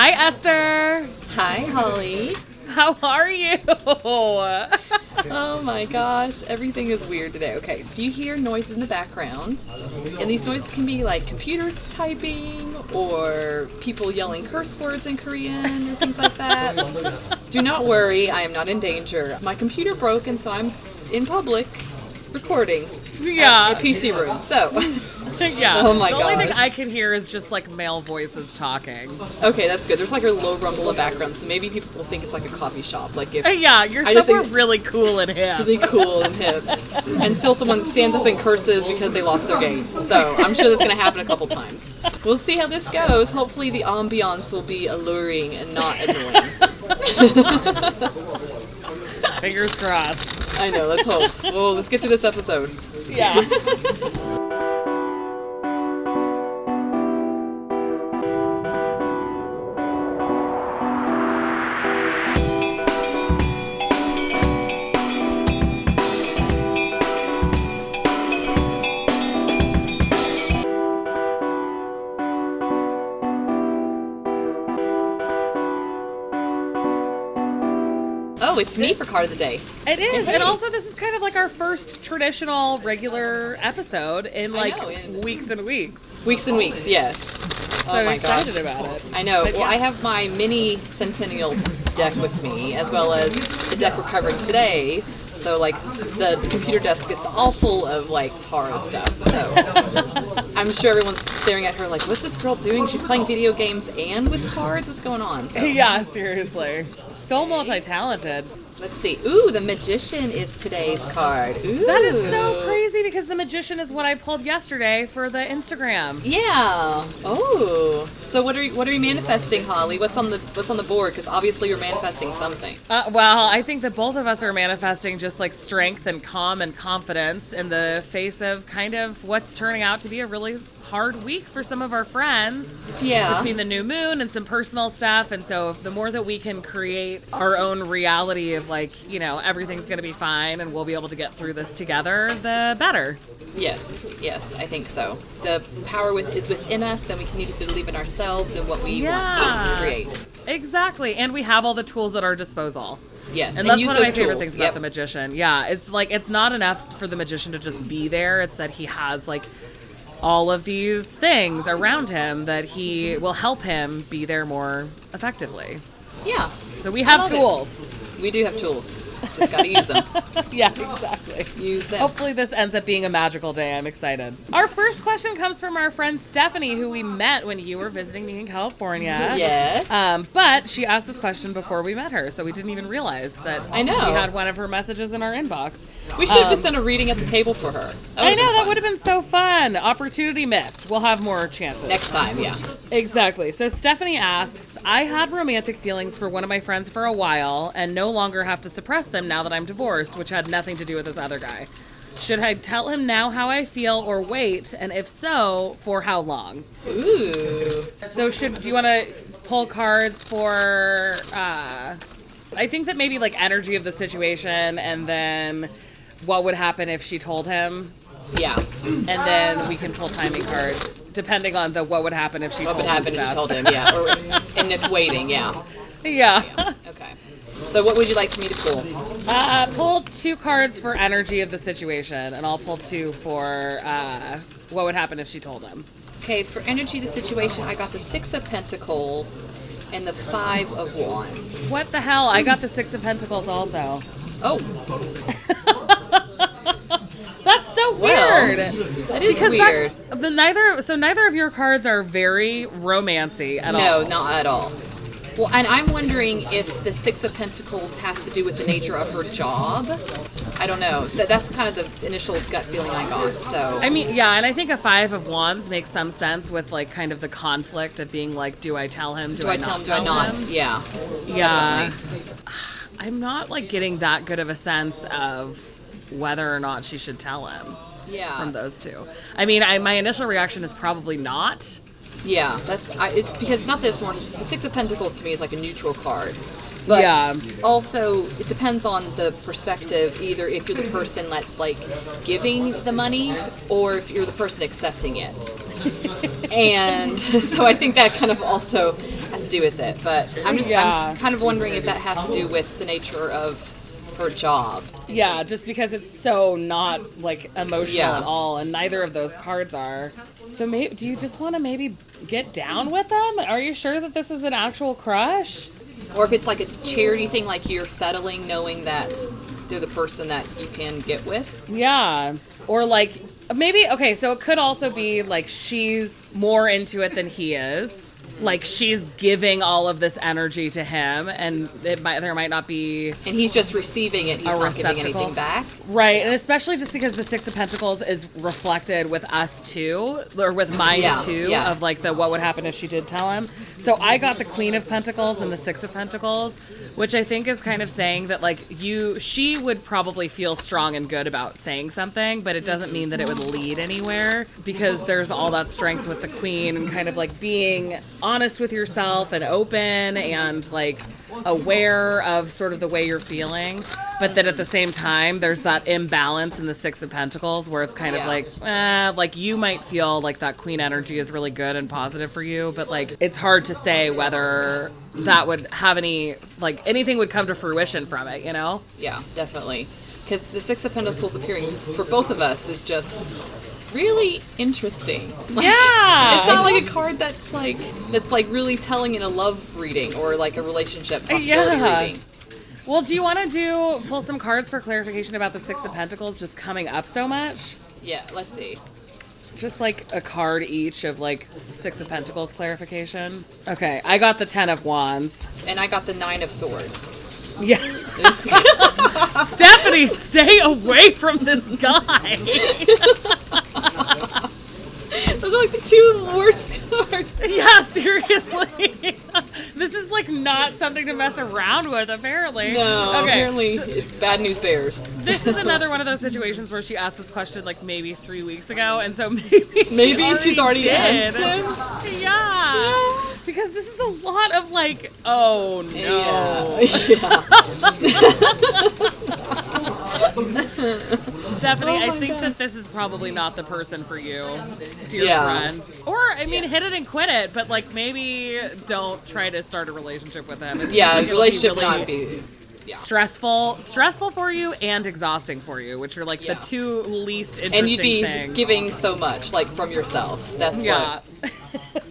Hi, Esther. Hi, Holly. How are you? Oh my gosh, everything is weird today. Okay, so you hear noises in the background, and these noises can be like computers typing or people yelling curse words in Korean or things like that. Do not worry, I am not in danger. My computer broke, and so I'm in public recording. Yeah. At a PC room. So, yeah. Oh my god. the only thing. I can hear is just like male voices talking. okay, that's good. There's like a low rumble of background, so maybe people will think it's like a coffee shop. Like if Uh, yeah, you're I somewhere think- really cool and hip. really cool and hip until someone stands up and curses because they lost their game. So I'm sure that's going to happen a couple times. We'll see how this goes. Hopefully the ambiance will be alluring and not annoying. Fingers crossed. I know. Let's hope. Well, let's get through this episode. Yeah. it's me for card of the day. It is, Hey. and also this is kind of like our first traditional regular episode in like know, and- weeks and weeks. Weeks and weeks. Yes. So oh my excited gosh. about it. I know. But Well, yeah. I have my mini Centennial deck with me, as well as the deck we're covering today. So, like, the computer desk is all full of, like, Tarot stuff. So, I'm sure everyone's staring at her like, what's this girl doing? She's playing video games and with cards? What's going on? So, Yeah, seriously. So multi-talented. Let's see. Ooh, the Magician is today's card. Ooh. That is so crazy because the magician is what I pulled yesterday for the Instagram. Yeah. Oh. So what are you, what are you manifesting, Holly? What's on the what's on the board? Because obviously you're manifesting something. Uh, well, I think that both of us are manifesting just like strength and calm and confidence in the face of kind of what's turning out to be a really hard week for some of our friends. Yeah. Between the new moon and some personal stuff. And so the more that we can create our own reality of like, you know, everything's going to be fine and we'll be able to get through this together, the better. Yes, yes, I think so. The power with, is within us, and we can need to believe in ourselves and what we Yeah. want to create. Exactly. And we have all the tools at our disposal. Yes, And, that's use one of my favorite tools. things about Yep. the magician. Yeah, it's like it's not enough for the magician to just be there. It's that he has like all of these things around him that he will help him be there more effectively. Yeah, So we have love it. tools. we do have tools. Just gotta use them. yeah, exactly. Use them. Hopefully, this ends up being a magical day. I'm excited. Our first question comes from our friend Stephanie, who we met when you were visiting me in California. Yes. Um, but she asked this question before we met her, so we didn't even realize that I know. we had one of her messages in our inbox. we should have just um, done a reading at the table for her. I know that would have been so fun. Opportunity missed. We'll have more chances. next time. Yeah. Exactly. So Stephanie asks, I had romantic feelings for one of my friends for a while and no longer have to suppress them now that I'm divorced, which had nothing to do with this other guy. Should I tell him now how I feel or wait? And if so, for how long? Ooh. So should do you want to pull cards for uh I think that maybe like energy of the situation and then what would happen if she told him Yeah. and then we can pull timing cards depending on the what would happen if she What told would happen him if she stuff. told him? Yeah. Or, and if waiting. Yeah. Yeah. Yeah. Okay. So what would you like for me to pull? Uh, pull two cards for energy of the situation, and I'll pull two for uh, what would happen if she told him. Okay, for energy of the situation, I got the Six of Pentacles and the Five of Wands. What the hell? I got the Six of Pentacles also. Oh, So well, weird. that is Because weird. That, the neither so neither of your cards are very romancy at no, all. No, not at all. Well, and I'm wondering if the Six of Pentacles has to do with the nature of her job. I don't know. So that's kind of the initial gut feeling I got. So I mean, yeah, and I think a five of wands makes some sense with like kind of the conflict of being like, do I tell him? Do, do I tell him? Do I not? him? Yeah. Yeah. I'm not like getting that good of a sense of whether or not she should tell him Yeah. from those two. I mean, I, my initial reaction is probably not. Yeah. That's. I, it's because not this one. The Six of Pentacles to me is like a neutral card. But Yeah. also, it depends on the perspective. Either if you're the person that's like giving the money, or if you're the person accepting it. and so I think that kind of also has to do with it. But I'm just Yeah. I'm kind of wondering if that has to do with the nature of her job. Yeah, just because it's so not like emotional Yeah. at all, and neither of those cards are. So, maybe do you just want to maybe get down with them? Are you sure that this is an actual crush? Or if it's like a charity thing, like you're settling knowing that they're the person that you can get with. Yeah, or like maybe okay. So it could also be like she's more into it than he is. Like she's giving all of this energy to him, and it might there might not be And he's just receiving it. He's not giving anything back. Right, and especially just because the Six of Pentacles is reflected with us too, or with mine Yeah, too, yeah. of like the what would happen if she did tell him. So I got the Queen of Pentacles and the Six of Pentacles, which I think is kind of saying that like you, she would probably feel strong and good about saying something, but it doesn't mean that it would lead anywhere because there's all that strength with the Queen and kind of like being honest with yourself and open and like aware of sort of the way you're feeling, but then at the same time there's that imbalance in the Six of Pentacles where it's kind of like, eh, like you might feel like that Queen energy is really good and positive for you, but like it's hard to say whether that would have any like anything would come to fruition from it, you know? Yeah, definitely. Because the Six of Pentacles appearing for both of us is just really interesting. Like, Yeah. It's not like a card that's like that's like really telling in a love reading or like a relationship uh, possibility Yeah. reading. Well, do you want to do pull some cards for clarification about the Six of Pentacles just coming up so much? Yeah, let's see. Just like a card each of like Six of Pentacles clarification. Okay, I got the Ten of Wands. And I got the Nine of Swords. Yeah. Stephanie, stay away from this guy. Those are like the two worst cards. yeah, seriously. this is like not something to mess around with, apparently. No, Okay. apparently it's bad news bears. This is another one of those situations where she asked this question like maybe three weeks ago, and so maybe she Maybe she's already did. answered him. Yeah. Because this is a lot of like, oh no. Yeah. Stephanie, Oh I think gosh. that this is probably not the person for you, dear Yeah. Friend. Or, I mean, hit it and quit it, but like maybe don't try to start a relationship with him. It seems yeah, like relationship really not be. Yeah. stressful, stressful for you and exhausting for you, which are like Yeah. the two least interesting And you'd be things. giving so much, like from yourself. That's yeah. what.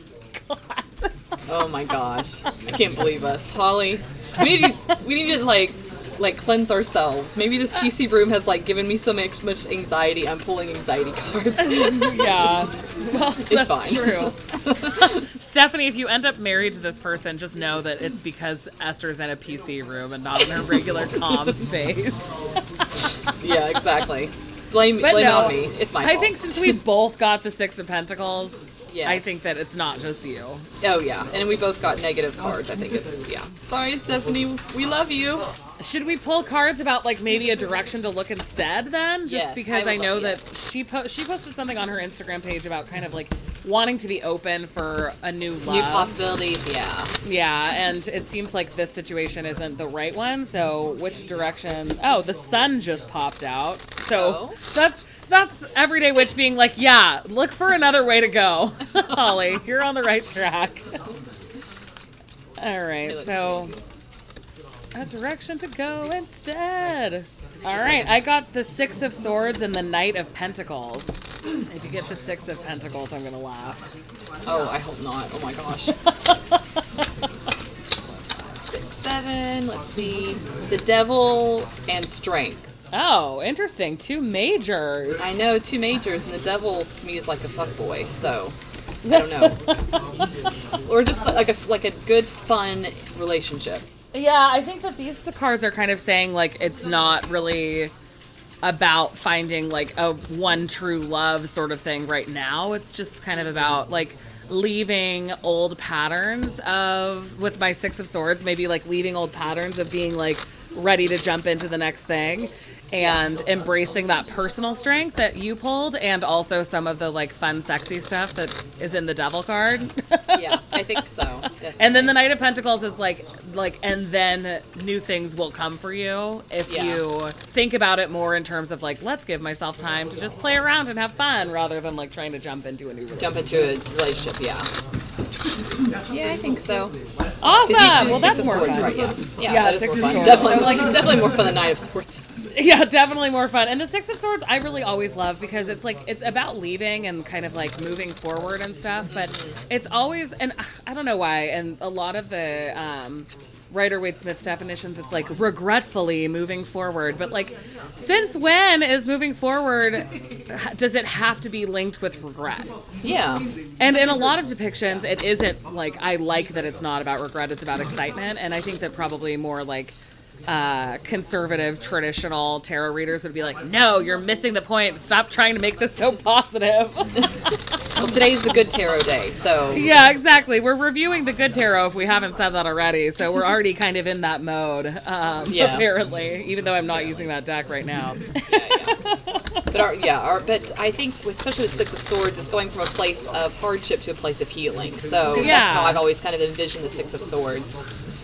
Oh my gosh, I can't believe us, Holly. We need to, we need to like like cleanse ourselves. Maybe this uh, PC room has like given me so much, much anxiety. I'm pulling anxiety cards. yeah. Well, that's fine. true. Stephanie, if you end up married to this person, just know that it's because Esther's in a PC room and not in her regular calm space. yeah, exactly. Blame But blame no, on me. It's my I fault. think since we both got the Six of Pentacles, Yes. I think that it's not just you. Oh yeah, and we both got negative cards. I think it's yeah. Sorry, Stephanie. We love you. Should we pull cards about like maybe a direction to look instead then? Just Yes, because I I, know that yes. she po- she posted something on her Instagram page about kind of like wanting to be open for a new love. New possibilities. Yeah. Yeah, and it seems like this situation isn't the right one. So, which direction? Oh, the sun just popped out. So Oh. that's that's everyday witch being like, yeah, look for another way to go, Holly. You're on the right track. All right, so a direction to go instead. All right, I got the Six of Swords and the Knight of Pentacles. If you get the Six of Pentacles, I'm gonna laugh. Oh, I hope not. Oh my gosh. Six, seven. Let's see. The devil and strength. Oh, interesting. Two majors. I know two majors, and the devil to me is like a fuck boy. So I don't know. or just like a like a good fun relationship. Yeah, I think that these cards are kind of saying like it's not really about finding like a one true love sort of thing right now. It's just kind of about like leaving old patterns of with my 6 of swords, maybe like leaving old patterns of being like ready to jump into the next thing and embracing that personal strength that you pulled and also some of the like fun sexy stuff that is in the devil card. Yeah, I think so. Definitely. And then the Knight of Pentacles is like, like, and then new things will come for you if Yeah. you think about it more in terms of like, let's give myself time to just play around and have fun rather than like trying to jump into a new relationship. jump into a relationship. Yeah. Yeah, I think so. Awesome. Well, that's more Swords, fun. right? Yeah, yeah, Yeah, that is Six more fun. Definitely, So, like- definitely more fun than Knight of Swords. Yeah, definitely more fun. And the Six of Swords, I really always love because it's like it's about leaving and kind of like moving forward and stuff. But it's always, and I don't know why. And a lot of the um, Rider Waite Smith definitions, it's like regretfully moving forward. But like, since when is moving forward? Does it have to be linked with regret? Yeah, And in a lot of depictions, it isn't like I like that it's not about regret; it's about excitement. And I think that probably more like uh, conservative, traditional tarot readers would be like, "No, you're missing the point. Stop trying to make this so positive." well, today's the good tarot day, so yeah, exactly. We're reviewing the good tarot if we haven't said that already, so we're already kind of in that mode. Um, Yeah. Apparently, even though I'm not using that deck right now. But our, yeah, our, but I think with, especially with Six of Swords, it's going from a place of hardship to a place of healing. So Yeah. that's how I've always kind of envisioned the Six of Swords.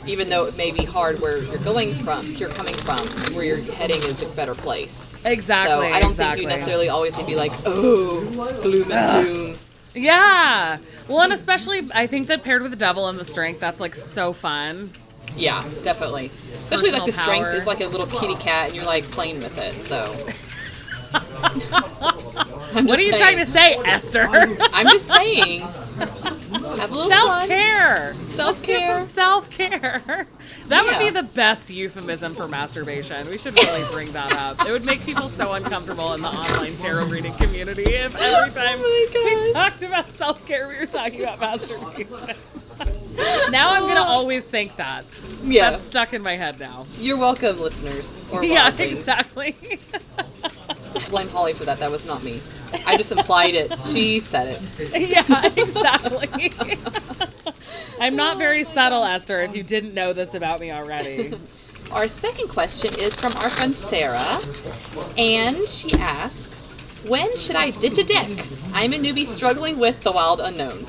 Even though it may be hard where you're going from, you're coming from, where you're heading is a better place. exactly. So I don't exactly. think you necessarily always need to be like, oh, gloom and doom. Yeah. Well, and especially I think that paired with the devil and the strength, that's like so fun. Yeah, definitely. Especially like Personal the strength power. is like a little kitty cat, and you're like playing with it. So. What are you saying. trying to say, Esther? I'm just saying. Have a little Self fun. care. Self-care. Self care. That would be the best euphemism for masturbation. We should really bring that up. It would make people so uncomfortable in the online tarot reading community if every oh time Oh we talked about self care, we were talking about masturbation. now I'm gonna oh. always think that. Yeah. That's stuck in my head now. You're welcome, listeners. Or yeah, exactly. Blame Holly for that. That was not me. I just implied it. She said it. yeah, exactly. I'm not very subtle, Esther, if you didn't know this about me already. Our second question is from our friend Sarah, and she asks, "When should I ditch a dick? I'm a newbie struggling with the wild unknown."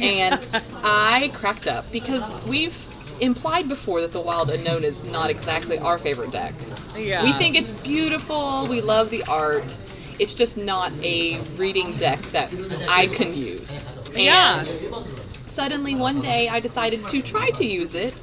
And I cracked up because we've implied before that the wild unknown is not exactly our favorite deck. Yeah. We think it's beautiful. We love the art. It's just not a reading deck that I can use. And Yeah. Suddenly one day I decided to try to use it,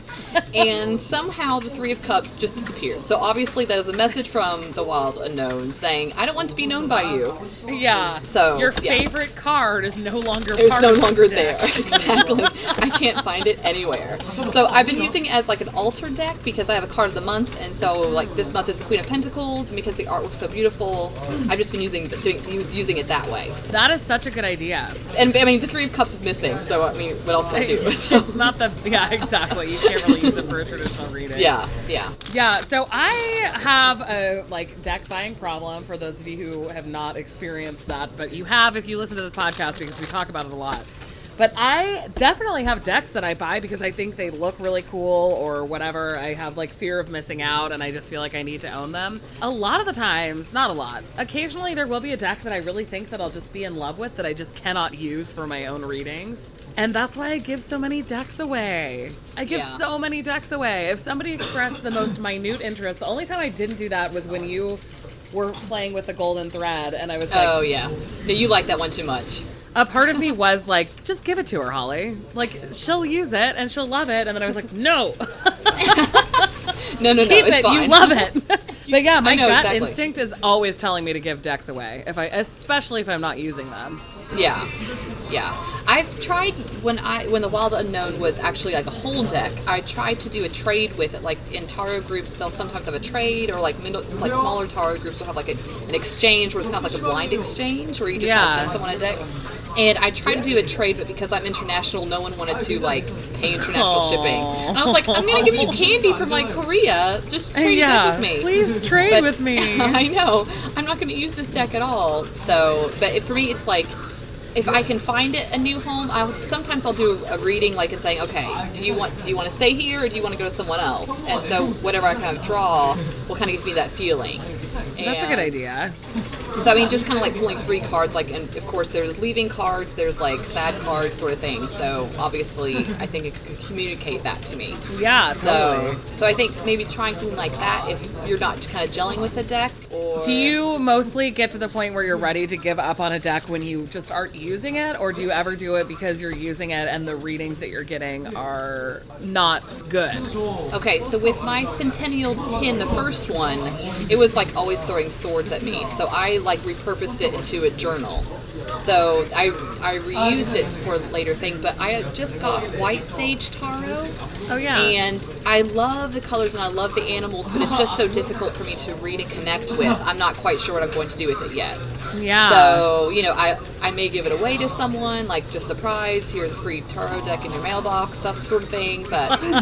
and somehow the Three of Cups just disappeared. So obviously that is a message from the Wild Unknown saying, "I don't want to be known by you." Yeah. So, your yeah. favorite card is no longer It's no longer there. exactly. I can't find it anywhere. So I've been using it as like an altar deck because I have a card of the month, and so like this month is the Queen of Pentacles, and because the artwork's so beautiful, I've just been using doing, using it that way. That is such a good idea. And I mean, the Three of Cups is missing, so I mean, what else can I do? So, It's not the yeah exactly. You can't really use it for a traditional reading. yeah, yeah. Yeah, so I have a like deck buying problem for those of you who have not experienced that, but you have if you listen to this podcast because we talk about it a lot. But I definitely have decks that I buy because I think they look really cool or whatever. I have like fear of missing out and I just feel like I need to own them. A lot of the times, not a lot. Occasionally there will be a deck that I really think that I'll just be in love with that I just cannot use for my own readings. And that's why I give so many decks away. I give Yeah. so many decks away. If somebody expressed the most minute interest, the only time I didn't do that was when you were playing with the golden thread, and I was like, Oh yeah. No, you like that one too much. A part of me was like, just give it to her, Holly. Like she'll use it and she'll love it. And then I was like, no, No, no, no. keep it's it. fine. You love it. but yeah, my I know, gut exactly. instinct is always telling me to give decks away if I, especially if I'm not using them. Yeah, yeah. I've tried when I when the Wild Unknown was actually like a whole deck. I tried to do a trade with it. Like in tarot groups, they'll sometimes have a trade, or like middle, like smaller tarot groups will have like a, an exchange, where it's kind of like a blind exchange, where you just kind of send someone a deck. And I tried to do a trade, but because I'm international, no one wanted to like pay international Aw. shipping. And I was like, I'm gonna give you candy from like Korea. Just uh, trade a yeah, with me. please trade But- with me. I know. I'm not going to use this deck at all. So, but for me, it's like if I can find it a new home, I'll sometimes I'll do a reading like and saying, okay, do you want do you want to stay here or do you want to go to someone else? And so whatever I kind of draw will kind of give me that feeling. That's a good idea. So I mean, just kind of like pulling three cards, like, and of course there's leaving cards, there's like sad cards, sort of thing. So obviously, I think it could communicate that to me. Yeah, totally. So, so I think maybe trying something like that if you're not kind of gelling with the deck. Or Do you mostly get to the point where you're ready to give up on a deck when you just aren't using it, or do you ever do it because you're using it and the readings that you're getting are not good? Okay, so with my Centennial tin, the first one, it was like always throwing swords at me. So I like repurposed it into a journal. So I I reused it for later thing, but I just got White Sage Tarot. Oh yeah. And I love the colors and I love the animals, but it's just so difficult for me to read and connect with. I'm not quite sure what I'm going to do with it yet. Yeah. So, you know, I, I may give it away to someone, like just surprise, here's a free Tarot deck in your mailbox, that sort of thing. But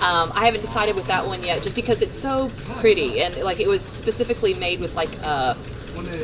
um, I haven't decided with that one yet, just because it's so pretty. And like it was specifically made with like a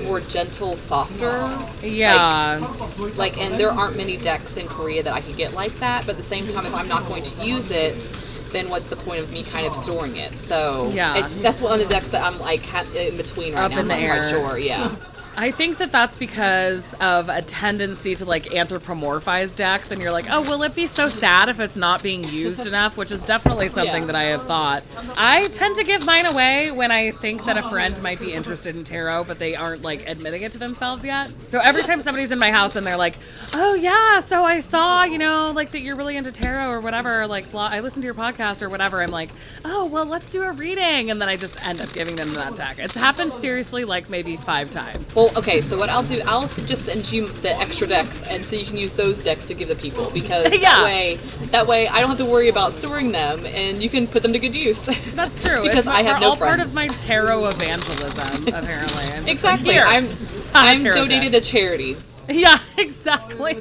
more gentle, softer. Yeah. Like, like, and there aren't many decks in Korea that I could get like that. But at the same time, if I'm not going to use it, then what's the point of me kind of storing it? So Yeah. that's one of the decks that I'm like ha- in between right Up now. in I'm the not quite sure. Yeah. I think that that's because of a tendency to like anthropomorphize decks, and you're like, oh, will it be so sad if it's not being used enough? Which is definitely something Yeah. that I have thought. I tend to give mine away when I think that a friend might be interested in tarot, but they aren't like admitting it to themselves yet. So every time somebody's in my house and they're like, oh yeah, so I saw, you know, like that you're really into tarot or whatever, like blah, I listened to your podcast or whatever. I'm like, oh well, let's do a reading, and then I just end up giving them that deck. It's happened seriously like maybe five times. Well, okay. So what I'll do, I'll just send you the extra decks, and so you can use those decks to give the people because Yeah. that way, that way I don't have to worry about storing them, and you can put them to good use. That's true. Because I have no all part of my tarot evangelism, apparently. I'm exactly. Like, I'm I'm donated deck." to charity. Yeah, exactly.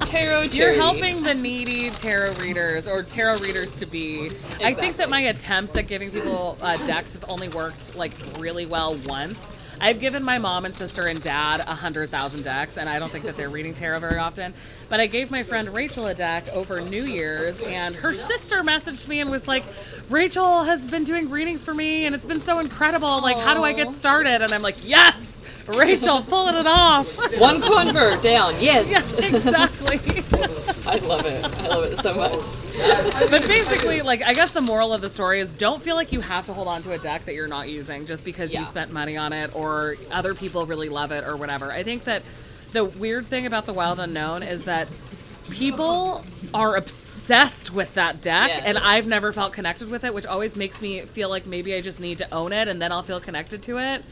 Tarot charity. You're helping the needy tarot readers or tarot readers to be. I think that my attempts at giving people uh, decks has only worked like really well once. I've given my mom and sister and dad a hundred thousand decks, and I don't think that they're reading tarot very often. But I gave my friend Rachel a deck over New Year's, and her sister messaged me and was like, "Rachel has been doing readings for me, and it's been so incredible. Like, how do I get started?" And I'm like, "Yes, Rachel, pulling it off." One convert down. Yes. yeah, exactly. I love it. I love it so much. but basically, like, I guess the moral of the story is don't feel like you have to hold on to a deck that you're not using just because Yeah. you spent money on it or other people really love it or whatever. I think that the weird thing about the Wild Unknown is that people are obsessed with that deck Yes. and I've never felt connected with it, which always makes me feel like maybe I just need to own it and then I'll feel connected to it.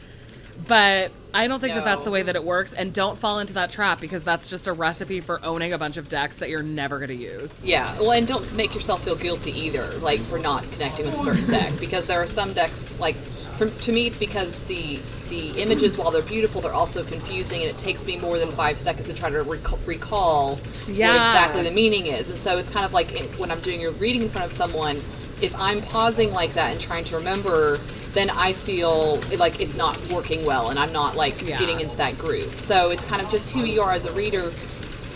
But I don't think that that's the way that it works and don't fall into that trap because that's just a recipe for owning a bunch of decks that you're never going to use. Yeah, well, and don't make yourself feel guilty either, like for not connecting with a certain deck, because there are some decks, like, for, to me, it's because the the images, while they're beautiful, they're also confusing, and it takes me more than five seconds to try to recall, recall Yeah. what exactly the meaning is. And so it's kind of like when I'm doing a reading in front of someone, if I'm pausing like that and trying to remember, then I feel like it's not working well, and I'm not like Yeah. getting into that groove. So it's kind of just who you are as a reader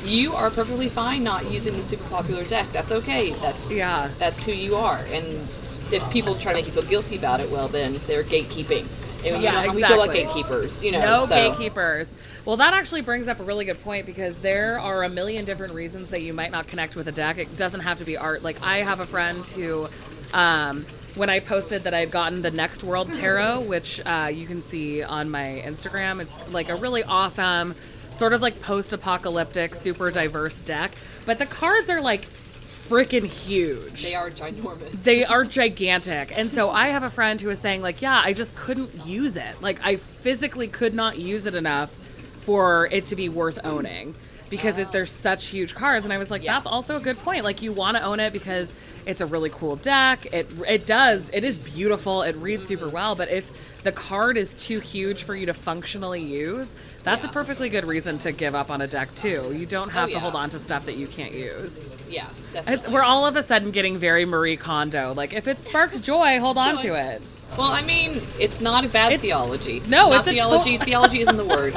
you are perfectly fine not using the super popular deck. That's okay. That's Yeah. That's who you are. And if people try to make you feel guilty about it, well, then they're gatekeeping. And Yeah, you know how we feel like gatekeepers, you know. No so. gatekeepers. Well, that actually brings up a really good point because there are a million different reasons that you might not connect with a deck. It doesn't have to be art. Like I have a friend who, um, when I posted that I'd gotten the Next World Tarot, which uh, you can see on my Instagram, it's like a really awesome, sort of like post-apocalyptic, super diverse deck. But the cards are like freaking huge. They are ginormous. They are gigantic. And so I have a friend who was saying, like, yeah, I just couldn't use it. Like, I physically could not use it enough for it to be worth owning because it, there's such huge cards. And I was like, Yeah. that's also a good point. Like, you want to own it because it's a really cool deck. It, it does, it is beautiful. It reads super Mm-hmm. well. But if the card is too huge for you to functionally use, that's a perfectly good reason to give up on a deck, too. You don't have to yeah. hold on to stuff that you can't use. yeah, It's, we're all of a sudden getting very Marie Kondo. Like, if it sparks joy, hold on Joy. to it. Well, I mean, it's not a bad It's- theology. no, not it's a to- theology. theology isn't the word.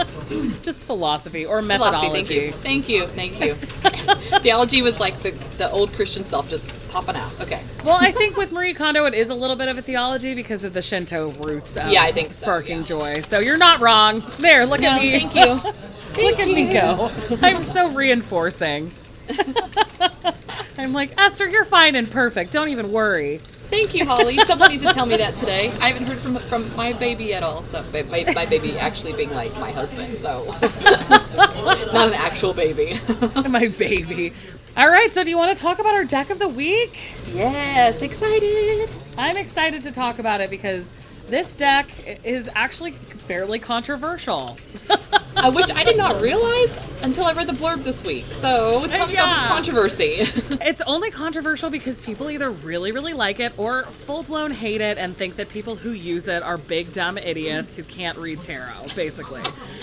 Just philosophy or Philosophy. methodology. Thank you. Thank you. Thank you. theology was like the the old Christian self just popping out. Okay. Well, I think with Marie Kondo, it is a little bit of a theology because of the Shinto roots of Yeah, I think so, sparking yeah. joy. So you're not wrong. There, look No, at me. thank you. Look at me go. I'm so reinforcing. I'm like, Esther, you're fine and perfect. Don't even worry. Thank you, Holly. Someone needs to tell me that today. I haven't heard from from my baby at all. So my, my, my baby actually being like my husband. So not an actual baby. My baby. All right, so do you want to talk about our deck of the week? yes, excited. I'm excited to talk about it because this deck is actually fairly controversial. Uh, which I did not realize until I read the blurb this week. So tell me about this controversy. It's only controversial because people either really, really like it or full blown hate it and think that people who use it are big dumb idiots who can't read tarot, basically.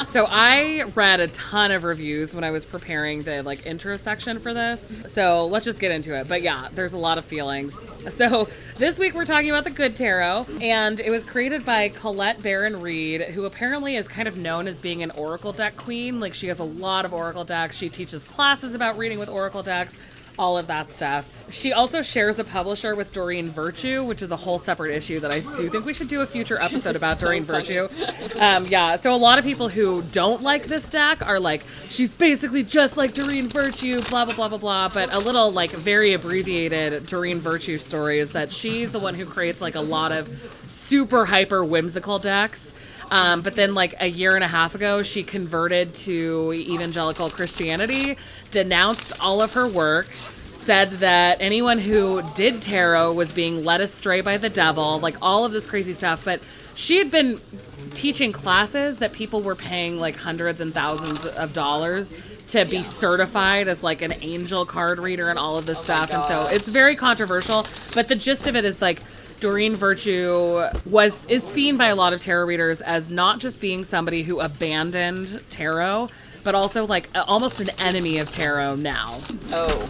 so I read a ton of reviews when I was preparing the like intro section for this. So let's just get into it. But yeah, there's a lot of feelings. So this week we're talking about the Good Tarot, and it was created by Colette Baron-Reid, who apparently is kind of known as being an Oracle deck queen. Like she has a lot of Oracle decks. She teaches classes about reading with Oracle decks all of that stuff. She also shares a publisher with Doreen Virtue, which is a whole separate issue that I do think we should do a future episode about so Doreen funny. Virtue. Um, yeah, so a lot of people who don't like this deck are like, she's basically just like Doreen Virtue, blah, blah, blah, blah, blah. But a little, like, very abbreviated Doreen Virtue story is that she's the one who creates, like, a lot of super hyper whimsical decks. Um, but then, like a year and a half ago, she converted to evangelical Christianity, denounced all of her work, said that anyone who did tarot was being led astray by the devil, like all of this crazy stuff. But she had been teaching classes that people were paying like hundreds and thousands of dollars to be certified as like an angel card reader and all of this stuff. And so it's very controversial. But the gist of it is like Doreen Virtue was is seen by a lot of tarot readers as not just being somebody who abandoned tarot, but also like almost an enemy of tarot now. Oh.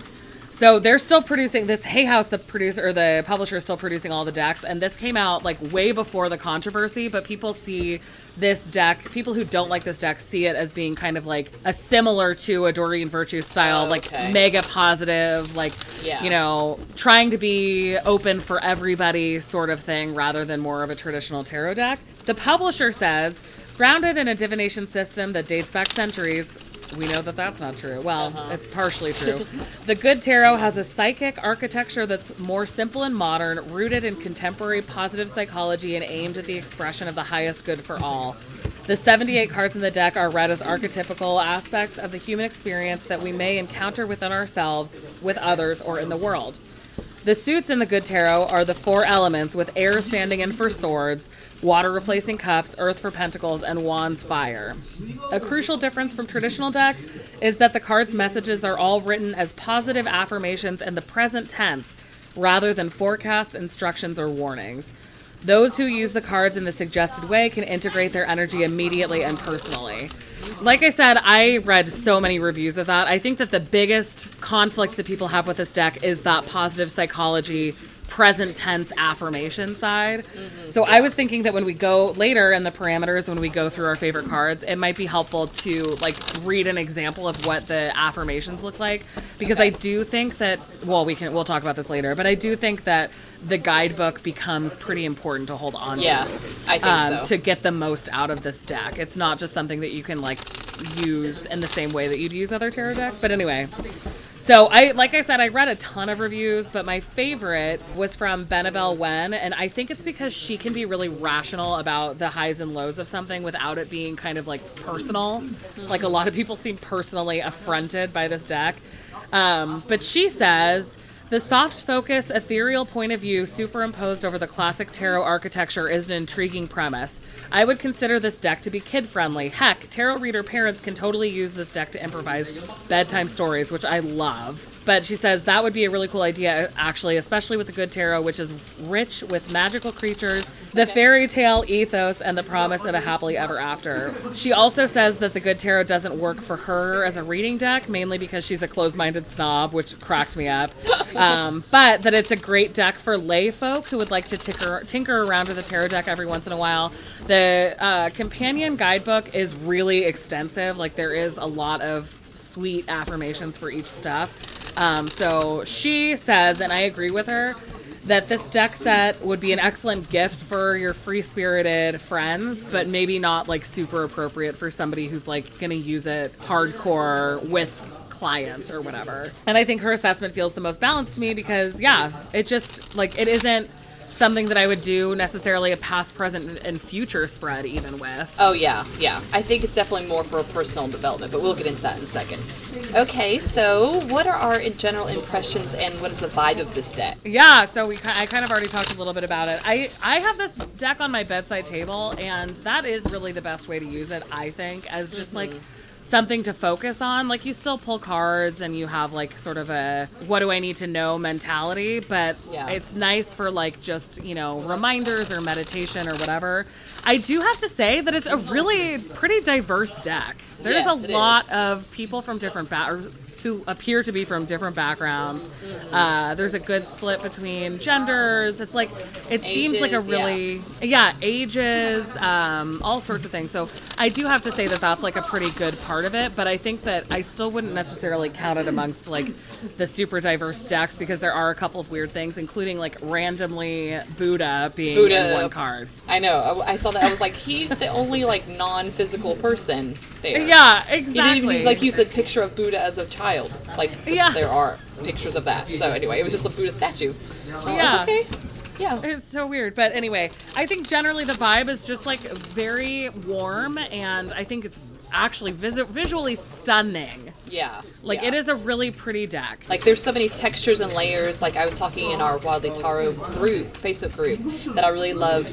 So they're still producing this Hay House, the producer or the publisher is still producing all the decks, and this came out like way before the controversy, but people see this deck, people who don't like this deck see it as being kind of like a similar to a Doreen Virtue style, Oh, like mega positive, like Yeah. you know, trying to be open for everybody sort of thing rather than more of a traditional tarot deck. The publisher says, grounded in a divination system that dates back centuries, we know that that's not true. Well, uh-huh. it's partially true. the Good Tarot has a psychic architecture that's more simple and modern, rooted in contemporary positive psychology and aimed at the expression of the highest good for all. The 78 cards in the deck are read as archetypical aspects of the human experience that we may encounter within ourselves, with others, or in the world. The suits in the Good Tarot are the four elements, with air standing in for swords, water replacing cups, earth for pentacles, and wands fire. A crucial difference from traditional decks is that the cards' messages are all written as positive affirmations in the present tense, rather than forecasts, instructions, or warnings. Those who use the cards in the suggested way can integrate their energy immediately and personally. Like I said, I read so many reviews of that. I think that the biggest conflict that people have with this deck is that positive psychology present tense affirmation side. Mm-hmm. so I was thinking that when we go later in the parameters when we go through our favorite cards, it might be helpful to like read an example of what the affirmations look like because I do think that well we can we'll talk about this later, but I do think that the guidebook becomes pretty important to hold on Yeah, to I think um, so. to get the most out of this deck. It's not just something that you can like use in the same way that you'd use other tarot decks. But anyway, so I like I said, I read a ton of reviews, but my favorite was from Benebell Wen, and I think it's because she can be really rational about the highs and lows of something without it being kind of like personal. Like a lot of people seem personally affronted by this deck. Um, but she says the soft focus, ethereal point of view superimposed over the classic tarot architecture is an intriguing premise. I would consider this deck to be kid friendly. Heck, tarot reader parents can totally use this deck to improvise bedtime stories, which I love. But she says that would be a really cool idea, actually, especially with the Good Tarot, which is rich with magical creatures, the fairy tale ethos, and the promise of a happily ever after. She also says that the Good Tarot doesn't work for her as a reading deck, mainly because she's a closed minded snob, which cracked me up. Um, but that it's a great deck for lay folk who would like to tinker, tinker around with a tarot deck every once in a while. The uh, companion guidebook is really extensive, like, there is a lot of sweet affirmations for each stuff. Um, so she says, and I agree with her, that this deck set would be an excellent gift for your free spirited friends, but maybe not like super appropriate for somebody who's like to use it hardcore with clients or whatever. And I think her assessment feels the most balanced to me because, yeah, it just like it isn't something that I would do necessarily a past, present, and future spread even with. Oh yeah, yeah. I think it's definitely more for personal development, but we'll get into that in a second. Okay, so what are our general impressions and what is the vibe of this deck? Yeah, so we I kind of already talked a little bit about it. I I have this deck on my bedside table, and that is really the best way to use it. I think as just like mm-hmm. Something to focus on. Like you still pull cards and you have like sort of a what do I need to know mentality, but Yeah. it's nice for like just, you know, reminders or meditation or whatever. I do have to say that it's a really pretty diverse deck. There's Yes, a lot is. of people from different back who appear to be from different backgrounds. Uh, there's a good split between genders. It's like it seems like a Ages, yeah. really yeah, ages, um, all sorts of things. So I do have to say that that's like a pretty good part of it. But I think that I still wouldn't necessarily count it amongst like the super diverse decks because there are a couple of weird things, including like randomly Buddha being Buddha. in one card. I know. I, I saw that. I was like, he's the only like non-physical person there. Yeah, exactly. He didn't even like use a picture of Buddha as a child. Like Yeah. there are pictures of that. So anyway, it was just a Buddha statue. Yeah. Oh, okay. Yeah. It's so weird. But anyway, I think generally the vibe is just like very warm, and I think it's actually vis- visually stunning. Yeah. Like yeah. it is a really pretty deck. Like there's so many textures and layers. Like I was talking in our Wildly Tarot group, Facebook group, that I really love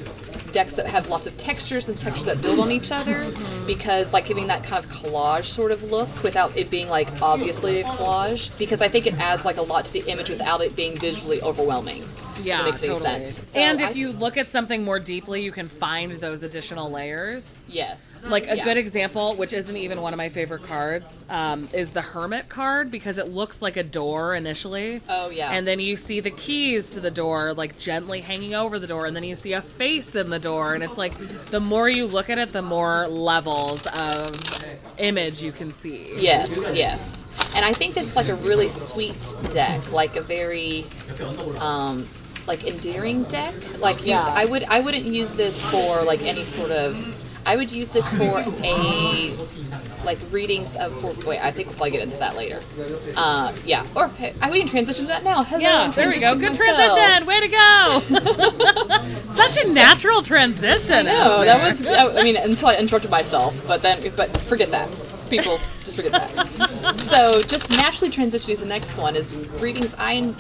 decks that have lots of textures and textures that build on each other because like giving that kind of collage sort of look without it being like obviously a collage because I think it adds like a lot to the image without it being visually overwhelming. Yeah, that makes any totally. sense. and if I- you look at something more deeply, you can find those additional layers. Yes. Like a Yeah. good example, which isn't even one of my favorite cards, um, is the Hermit card because it looks like a door initially. Oh, yeah. And then you see the keys to the door like gently hanging over the door, and then you see a face in the door, and it's like the more you look at it, the more levels of image you can see. Yes, yes. And I think this is like a really sweet deck, like a very um like endearing deck. Like use Yeah. I would I wouldn't use this for like any sort of I would use this for a like readings of for wait, I think we'll probably get into that later. Uh yeah. Or hey, I we can transition to that now. Hello, Yeah, there we go. Good myself. transition. Way to go. Such a natural transition. No, that was. I mean, until I interrupted myself, but then, but forget that. People, just forget that. So, just naturally transitioning to the next one is readings. I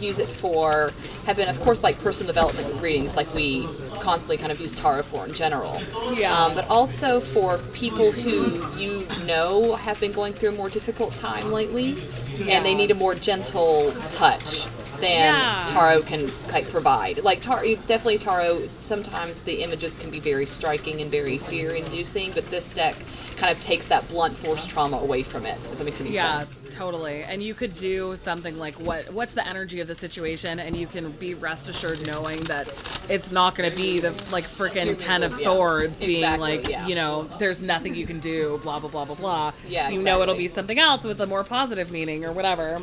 use it for have been, of course, like personal development readings, like we constantly kind of use tarot for in general. Yeah. Um, but also for people who you know have been going through a more difficult time lately, and they need a more gentle touch than Yeah. tarot can like provide. Like tarot, definitely tarot. Sometimes the images can be very striking and very fear-inducing, but this deck kind of takes that blunt force trauma away from it. If that makes any Yeah, sense. Yes, totally. And you could do something like what what's the energy of the situation and you can be rest assured knowing that it's not going to be the like freaking 10 of Yeah, swords being exactly, like, yeah. you know, there's nothing you can do, blah blah blah blah blah. Yeah, You know it'll be something else with a more positive meaning or whatever.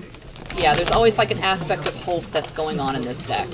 Yeah, there's always like an aspect of hope that's going on in this deck.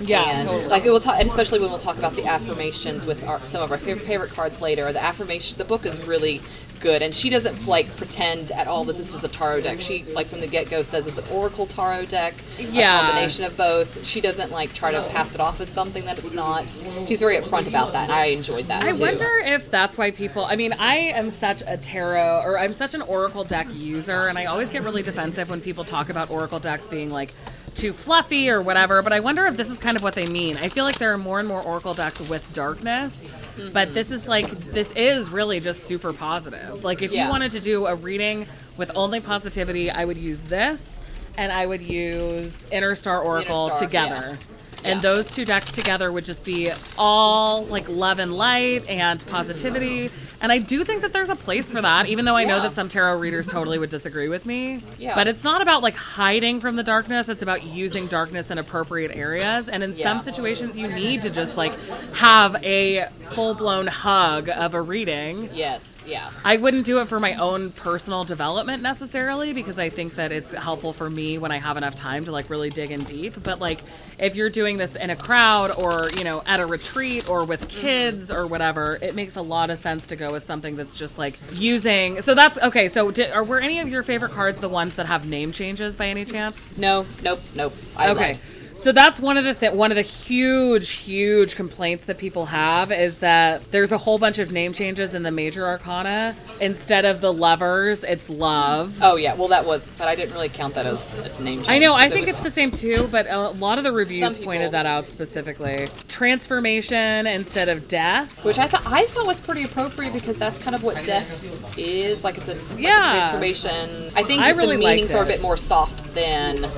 Yeah, and, totally. Like it will talk, and especially when we'll talk about the affirmations with our, some of our favorite cards later. The affirmation, the book is really good, and she doesn't like pretend at all that this is a tarot deck. She like from the get go says it's an oracle tarot deck, Yeah. a combination of both. She doesn't like try to pass it off as something that it's not. She's very upfront about that, and I enjoyed that I too. wonder if that's why people. I mean, I am such a tarot or I'm such an oracle deck user, and I always get really defensive when people talk about oracle decks being like too fluffy or whatever. But I wonder if this is kind of what they mean. I feel like there are more and more oracle decks with darkness, but this is like this is really just super positive. Like if Yeah. you wanted to do a reading with only positivity, I would use this. and I would use Inner Star Oracle Star, together. And Yeah. those two decks together would just be all like love and light and positivity. And I do think that there's a place for that, even though I know Yeah. that some tarot readers totally would disagree with me. Yeah. But it's not about like hiding from the darkness, it's about using darkness in appropriate areas. And in some situations, you need to just like have a full blown hug of a reading. Yes. Yeah. I wouldn't do it for my own personal development necessarily because I think that it's helpful for me when I have enough time to like really dig in deep. But like if you're doing this in a crowd or, you know, at a retreat or with mm-hmm. kids or whatever, it makes a lot of sense to go with something that's just like using. So that's okay. So did, are were any of your favorite cards the ones that have name changes by any chance? No. Nope. Nope. I okay. love- So that's one of the th- one of the huge, huge complaints that people have is that there's a whole bunch of name changes in the major arcana. Instead of the lovers, it's love. Oh yeah. Well, that was, but I didn't really count that as a name change. I know. I because it think it's the same too, but a lot of the reviews people- pointed that out specifically. Transformation instead of death. Which I thought I thought was pretty appropriate because that's kind of what death is. Like it's a, like a Yeah. transformation. I think I really the meanings are a bit more soft than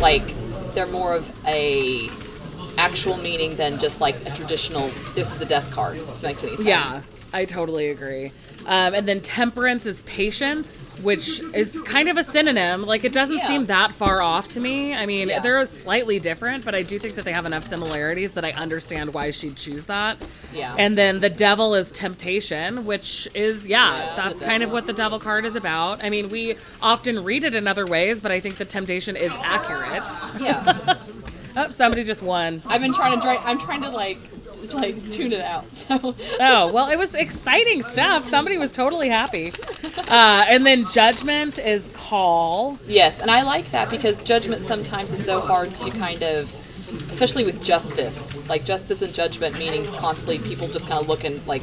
like they're more of a actual meaning than just like a traditional this is the death card. If makes any sense. Yeah, I totally agree. Um, and then temperance is patience, which is kind of a synonym. Like it doesn't Yeah. seem that far off to me. I mean, Yeah. they're slightly different, but I do think that they have enough similarities that I understand why she'd choose that. Yeah. And then the devil is temptation, which is yeah, Yeah, that's kind of what the devil card is about. I mean, we often read it in other ways, but I think the temptation is accurate. Yeah. Oh, somebody just won. I've been trying to dry, I'm trying to like like tune it out. So Oh, well, it was exciting stuff. Somebody was totally happy. Uh, and then judgment is call. Yes, and I like that because judgment sometimes is so hard to kind of, especially with justice. Like justice and judgment meanings constantly, people just kind of look and like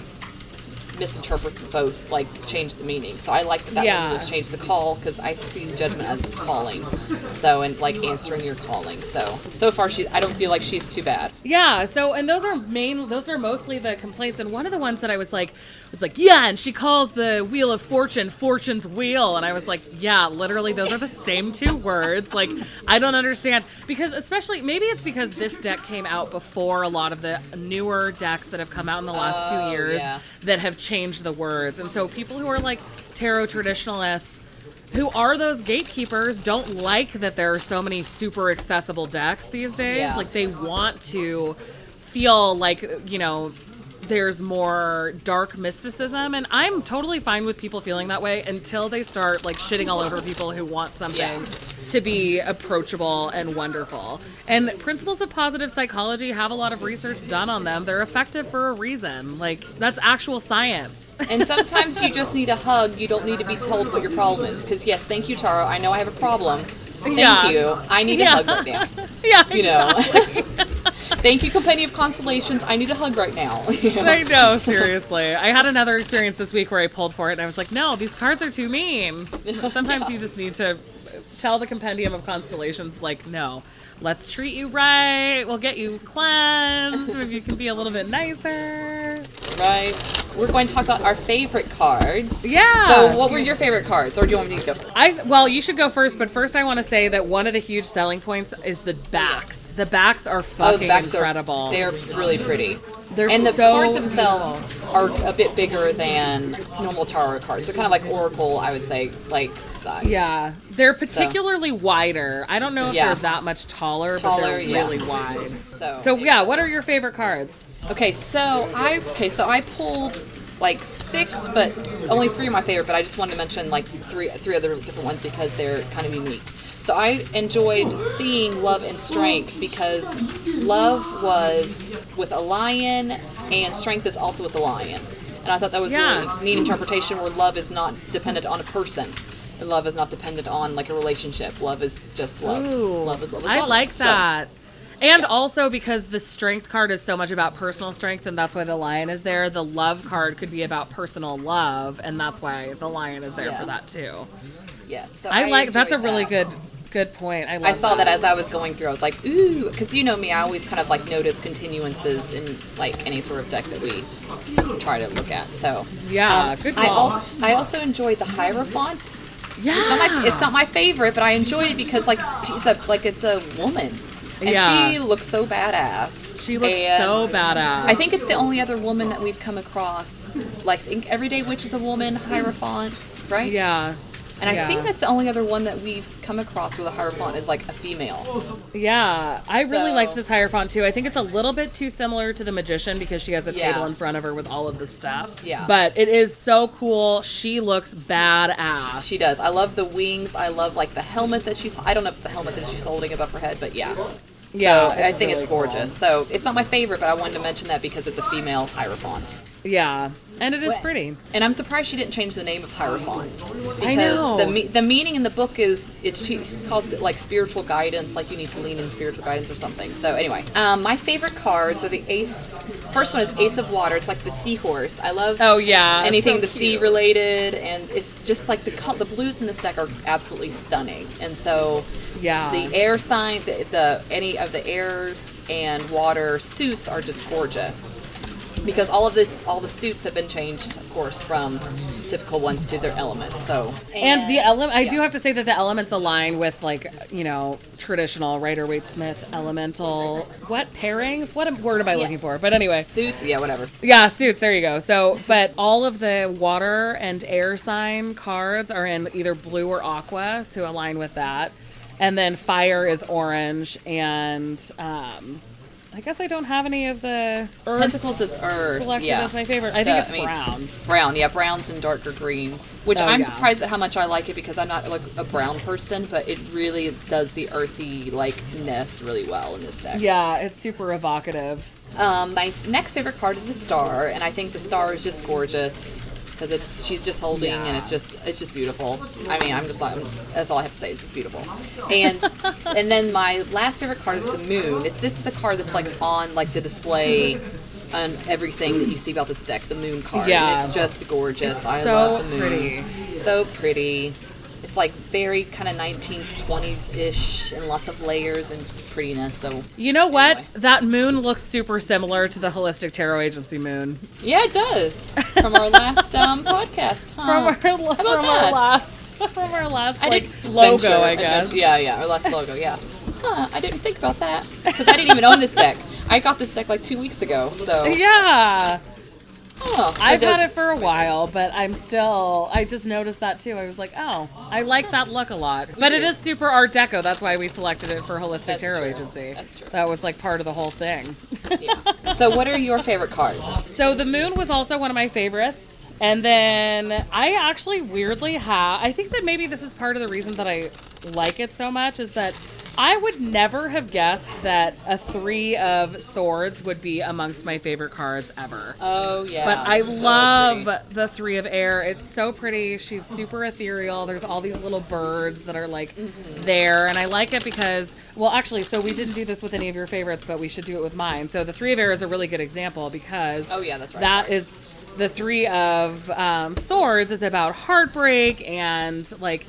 misinterpret both, like change the meaning. So I like that that Yeah. one was change the call because I see judgment as calling. So and like answering your calling. So so far she, I don't feel like she's too bad. Yeah. So, and those are main, those are mostly the complaints. And one of the ones that I was like, was like, yeah, and she calls the wheel of fortune fortune's wheel. And I was like, yeah, literally, those are the same two words. Like, I don't understand. Because, especially, maybe it's because this deck came out before a lot of the newer decks that have come out in the last Oh, two years yeah. that have changed the words. And so people who are like tarot traditionalists, who are those gatekeepers don't like that there are so many super accessible decks these days. Yeah. Like they want to feel like, you know, there's more dark mysticism and I'm totally fine with people feeling that way until they start like shitting all over people who want something Yeah. to be approachable and wonderful. And principles of positive psychology have a lot of research done on them. They're effective for a reason. Like that's actual science. And sometimes you just need a hug. You don't need to be told what your problem is. Because yes, thank you, Tarot. I know I have a problem. Thank Yeah. you. I need Yeah. a hug right now. yeah, You know. exactly. Thank you, Company of Consolations. I need a hug right now. You know? I know, seriously. I had another experience this week where I pulled for it and I was like, no, these cards are too mean. Sometimes you just need to tell the compendium of constellations, like, no, let's treat you right. We'll get you cleansed. Maybe you can be a little bit nicer. Right. We're going to talk about our favorite cards. Yeah. So, what were your favorite cards, or do you want me to go? I well, you should go first, but first I want to say that one of the huge selling points is the backs. The backs are Oh, fucking the backs incredible. are they're really pretty. They're and the so cards themselves are a bit bigger than normal tarot cards. They're kind of like oracle, I would say, like size. Yeah, they're particularly wider. I don't know if Yeah. they're that much taller, but they're yeah. really wide. So. So yeah, what are your favorite cards? Okay, so I okay, so I pulled like six, but only three are my favorite. But I just wanted to mention like three three other different ones because they're kind of unique. So I enjoyed seeing love and strength because love was with a lion and strength is also with a lion, and I thought that was Yeah. really neat interpretation where love is not dependent on a person. And love is not dependent on like a relationship. Love is just love. Ooh, love is love. Is I love. like So- that. And also because the strength card is so much about personal strength, and that's why the lion is there. The love card could be about personal love, and that's why the lion is there Yeah. for that too. yes. so I, like that's a enjoyed really that. good good point. I love I saw that as I was going through. I was like, ooh, because you know me, I always kind of like notice continuances in like any sort of deck that we try to look at. So Yeah, um, good I also I also enjoy the Hierophant Yeah. It's not my it's not my favorite, but I enjoyed it because like it's a like it's a woman. And Yeah. she looks so badass. She looks And so badass. I think it's the only other woman that we've come across. Like I think Everyday Witch is a woman, Hierophant, right? Yeah. And I think that's the only other one that we've come across with a Hierophant is like a female. Yeah, I really liked this Hierophant too. I think it's a little bit too similar to the Magician because she has a Yeah. table in front of her with all of the stuff. Yeah. But it is so cool. She looks badass. She does. I love the wings. I love like the helmet that she's. I don't know if it's a helmet that she's holding above her head, but yeah. Yeah, So I think really it's gorgeous. So it's not my favorite, but I wanted to mention that because it's a female Hierophant. Yeah, and it is pretty. And I'm surprised she didn't change the name of Hierophant because I know. the me- the meaning in the book is it's she calls it like spiritual guidance, like you need to lean in spiritual guidance or something. So anyway, um, my favorite cards are the Ace. First one is Ace of Water. It's like the seahorse. I love Oh yeah, anything so the sea related, and it's just like the col- the blues in this deck are absolutely stunning. And so Yeah. the air sign, the, the any of the air and water suits are just gorgeous because all of this, all the suits have been changed, of course, from typical ones to their elements. So And the element, I do have to say that the elements align with like you know traditional Rider Waite Smith elemental what pairings? What word am I Yeah. looking for? But anyway, suits, yeah, whatever. Yeah, suits. There you go. So, but all of the water and air sign cards are in either blue or aqua to align with that, and then fire is orange, and um, I guess I don't have any of the earth Pentacles is earth. selected yeah. as my favorite. I think Uh, it's I mean, brown. Brown, yeah, browns and darker greens. Which Oh, I'm yeah. surprised at how much I like it because I'm not like a brown person, but it really does the earthy like ness really well in this deck. Yeah, it's super evocative. Um, my next favorite card is the star, and I think the star is just gorgeous because it's she's just holding and it's just it's just beautiful. I mean, I'm just like I'm, that's all I have to say. It's just beautiful. And and then my last favorite card is the moon. It's this is the card that's like on like the display. On everything that you see about this deck, the moon card. Yeah. And it's just gorgeous. It's I so love the moon. pretty. So pretty. It's like very kind of 1920s ish and lots of layers and prettiness. So You know what? Anyway. That moon looks super similar to the Holistic Tarot Agency moon. Yeah, it does. From our last um, podcast. Huh. From our, from our last, from our last I like logo, venture- I guess. adventure- Yeah, yeah, our last logo, yeah. Huh, I didn't think about that. Because I didn't even own this deck. I got this deck like two weeks ago, so. Yeah. Oh, I've had it for a while, but I'm still. I just noticed that too. I was like, oh, I like that look a lot. But it is super Art Deco. That's why we selected it for Holistic That's Tarot true. Agency. That's true. That was like part of the whole thing. Yeah. So, what are your favorite cards? So the moon was also one of my favorites. And then I actually weirdly have. I think that maybe this is part of the reason that I like it so much is that I would never have guessed that a three of swords would be amongst my favorite cards ever. Oh, yeah. But I so love pretty. the three of air. It's so pretty. She's super ethereal. There's all these little birds that are like Mm-hmm. there. And I like it because, well, actually, so we didn't do this with any of your favorites, but we should do it with mine. So the three of air is a really good example because Oh, yeah, that's right. that sorry. is the three of um, swords is about heartbreak and like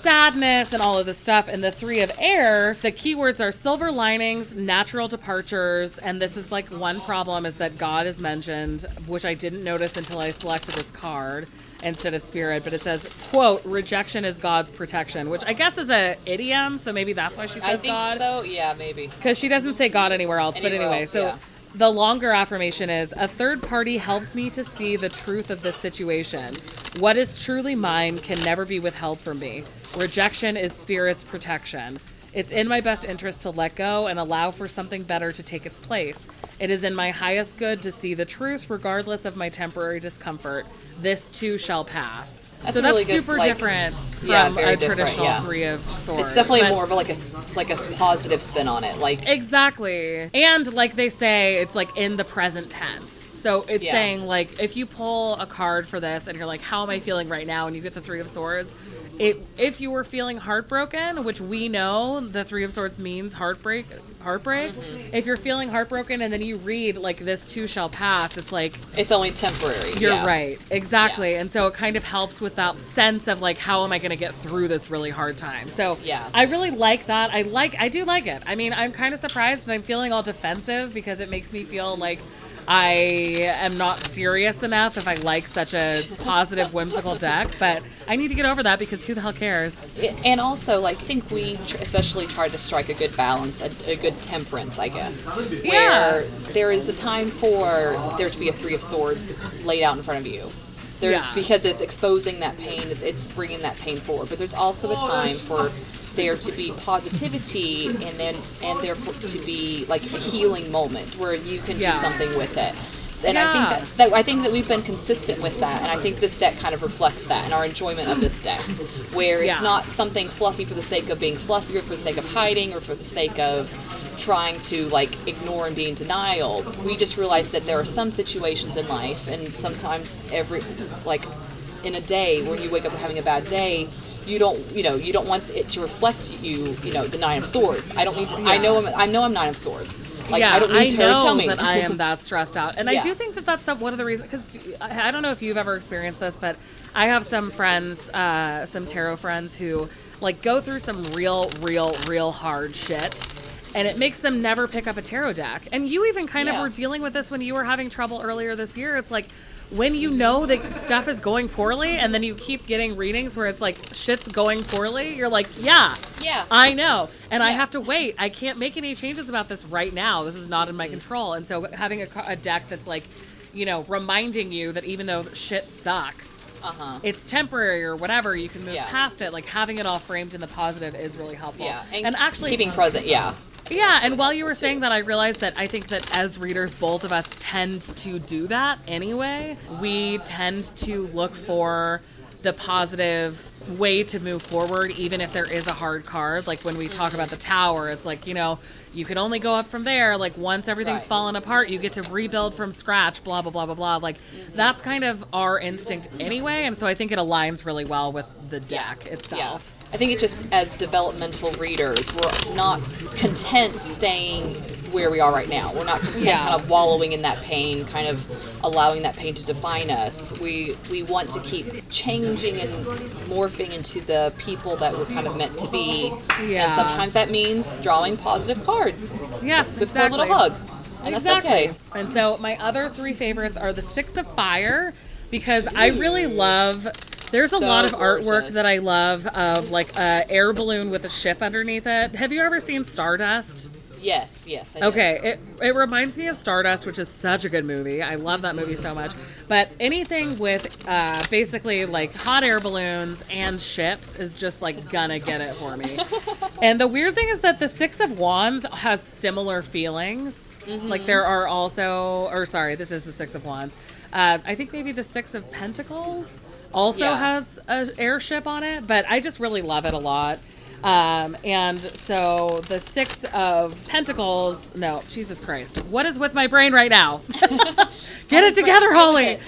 sadness and all of this stuff and the three of air the keywords are silver linings natural departures and this is like one problem is that god is mentioned which i didn't notice until i selected this card instead of spirit but it says quote rejection is god's protection which i guess is a idiom so maybe that's why she says I think god so. Yeah, maybe. because she doesn't say God anywhere else. but anyway, else, so yeah. The longer affirmation is a third party helps me to see the truth of this situation. What is truly mine can never be withheld from me. Rejection is spirit's protection. It's in my best interest to let go and allow for something better to take its place. It is in my highest good to see the truth regardless of my temporary discomfort. This too shall pass. That's so that's really good, super like- different from yeah, a traditional yeah. three of swords. It's definitely more of a, like a like a positive spin on it. Like Exactly. And like they say, it's like in the present tense. So it's Yeah. saying like if you pull a card for this and you're like, how am I feeling right now? And you get the three of swords. It, if you were feeling heartbroken, which we know the three of swords means heartbreak, heartbreak. Mm-hmm. If you're feeling heartbroken and then you read like this too shall pass, it's like it's only temporary. you're yeah. right. Exactly. And so it kind of helps with that sense of like, how am I going to get through this really hard time? So Yeah. I really like that. I like, I do like it. I mean, I'm kind of surprised and I'm feeling all defensive because it makes me feel like I am not serious enough if I like such a positive, whimsical deck, but I need to get over that because who the hell cares? And also, like, I think we tr- especially tried to strike a good balance, a, a good temperance, I guess, where there is a time for there to be a Three of Swords laid out in front of you. There, Yeah. because it's exposing that pain, it's, it's bringing that pain forward. But there's also a time for there to be positivity and then and there to be like a healing moment where you can Yeah. do something with it. And I Yeah. think that, that I think that we've been consistent with that, and I think this deck kind of reflects that and our enjoyment of this deck, where it's Yeah. not something fluffy for the sake of being fluffy or for the sake of hiding or for the sake of trying to like ignore and be in denial. We just realize that there are some situations in life, and sometimes every like in a day where you wake up having a bad day. You don't, you know, you don't want it to reflect you, you know, the nine of swords. I don't need to. I Yeah. know, I'm, I know, I'm nine of swords. Like yeah, I don't need to tell me that I am that stressed out, and I do think that that's one of the reasons. Because I, I don't know if you've ever experienced this, but I have some friends, uh, some tarot friends who like go through some real, real, real hard shit. And it makes them never pick up a tarot deck. And you even kind of were dealing with this when you were having trouble earlier this year. It's like when you know that stuff is going poorly and then you keep getting readings where it's like shit's going poorly, you're like, yeah, Yeah. I know, and I have to wait. I can't make any changes about this right now. This is not in my Mm-hmm. control. And so having a, a deck that's like, you know, reminding you that even though shit sucks, Uh huh. it's temporary or whatever, you can move Yeah. past it. Like having it all framed in the positive is really helpful. Yeah, and, actually, keeping present. Yeah, yeah, and while you were saying that, I realized that I think that as readers, both of us tend to do that anyway. We tend to look for the positive way to move forward, even if there is a hard card. Like when we talk about the mm-hmm. tower, it's like, you know, you can only go up from there. Like once everything's Right. fallen apart, you get to rebuild from scratch, blah, blah, blah, blah, blah. Like mm-hmm. that's kind of our instinct anyway. And so I think it aligns really well with the deck itself. I think it just as developmental readers, we're not content staying where we are right now. We're not content Yeah. kind of wallowing in that pain, kind of allowing that pain to define us. We we want to keep changing and morphing into the people that we're kind of meant to be. Yeah. And sometimes that means drawing positive cards. Yeah, Good exactly. a little hug. And that's okay. And so my other three favorites are the Six of Fire because I really love. There's a So lot of artwork that I love of like a air balloon with a ship underneath it. Have you ever seen Stardust? Yes, yes. I. Okay, it, it reminds me of Stardust, which is such a good movie. I love that movie so much. But anything with uh, basically like hot air balloons and ships is just like gonna get it for me. and the weird thing is that the Six of Wands has similar feelings. Like there are also, or sorry, this is the Six of Wands. Uh, I think maybe the Six of Pentacles also Yeah. has an airship on it, but I just really love it a lot. Um, and so the Six of Pentacles, no, Jesus Christ. What is with my brain right now? Get it together, Holly.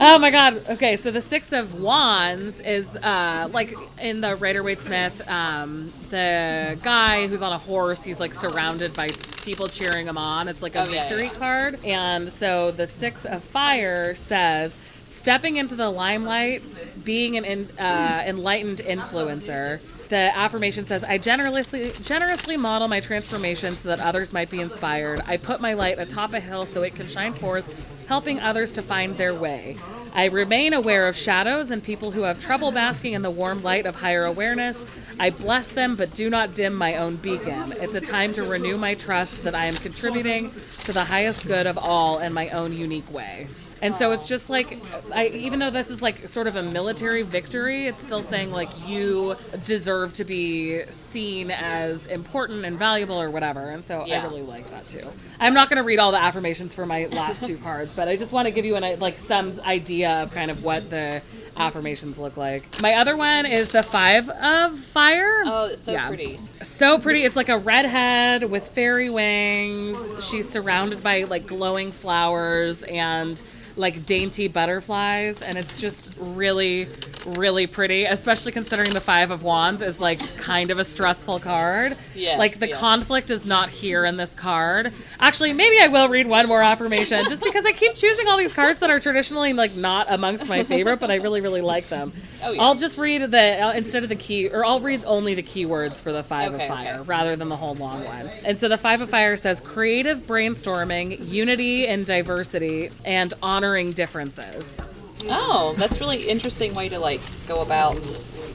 oh my God. Okay, so the Six of Wands is uh, like in the Rider Waite Smith, um, the guy who's on a horse, he's like surrounded by people cheering him on. It's like a Oh, yeah, victory yeah. card. And so the Six of Fire says, stepping into the limelight, being an in, uh, enlightened influencer. The affirmation says, I generously, generously model my transformation so that others might be inspired. I put my light atop a hill so it can shine forth, helping others to find their way. I remain aware of shadows and people who have trouble basking in the warm light of higher awareness. I bless them, but do not dim my own beacon. It's a time to renew my trust that I am contributing to the highest good of all in my own unique way. And so it's just like, I, even though this is like sort of a military victory, it's still saying like you deserve to be seen as important and valuable or whatever. And so I really like that too. I'm not going to read all the affirmations for my last two cards, but I just want to give you an like some idea of kind of what the affirmations look like. My other one is the Five of Fire. Oh, it's so Yeah. pretty. So pretty. It's like a redhead with fairy wings. She's surrounded by like glowing flowers and like dainty butterflies, and it's just really, really pretty. Especially considering the Five of Wands is like kind of a stressful card. Yes, like the yes. conflict is not here in this card. Actually, maybe I will read one more affirmation just because I keep choosing all these cards that are traditionally like not amongst my favorite, but I really, really like them. Oh, yeah. I'll just read the uh, instead of the key, or I'll read only the keywords for the Five Okay, of Fire okay. rather than the whole long one. And so the Five of Fire says creative brainstorming, unity and diversity, and honoring differences. Oh, that's really interesting way to like go about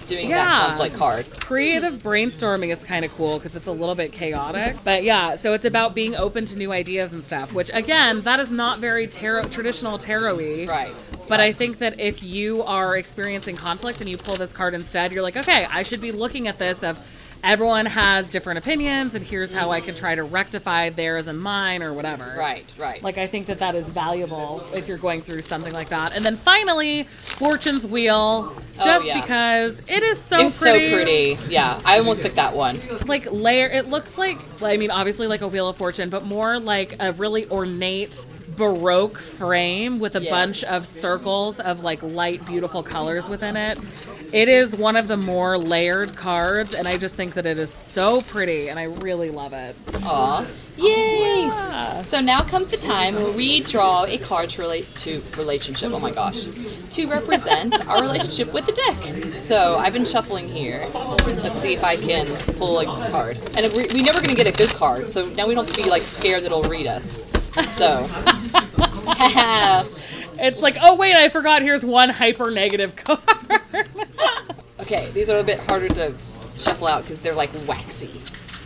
doing that conflict card. Creative brainstorming is kind of cool because it's a little bit chaotic. But yeah, so it's about being open to new ideas and stuff, which again, that is not very tarot, traditional tarot-y. Right. But I think that if you are experiencing conflict and you pull this card instead, you're like, okay, I should be looking at this of everyone has different opinions and here's how I can try to rectify theirs and mine or whatever. Right, right. Like I think that that is valuable if you're going through something like that. And then finally, Fortune's Wheel, Oh, just yeah. because it is so it's pretty. so pretty. Yeah, I almost picked that one. Like layer, it looks like I mean, obviously like a Wheel of Fortune, but more like a really ornate baroque frame with a Yes. bunch of circles of like light beautiful colors within it. It is one of the more layered cards and I just think that it is so pretty and I really love it. Aw. Yay! Yeah. So now comes the time where we draw a card to relate to relationship. Oh my gosh. To represent our relationship with the deck. So I've been shuffling here. Let's see if I can pull a card. And we- we're never going to get a good card, so now we don't have to be like scared that it'll read us. So. It's like, oh wait, I forgot here's one hyper negative card. okay, these are a bit harder to shuffle out because they're like waxy.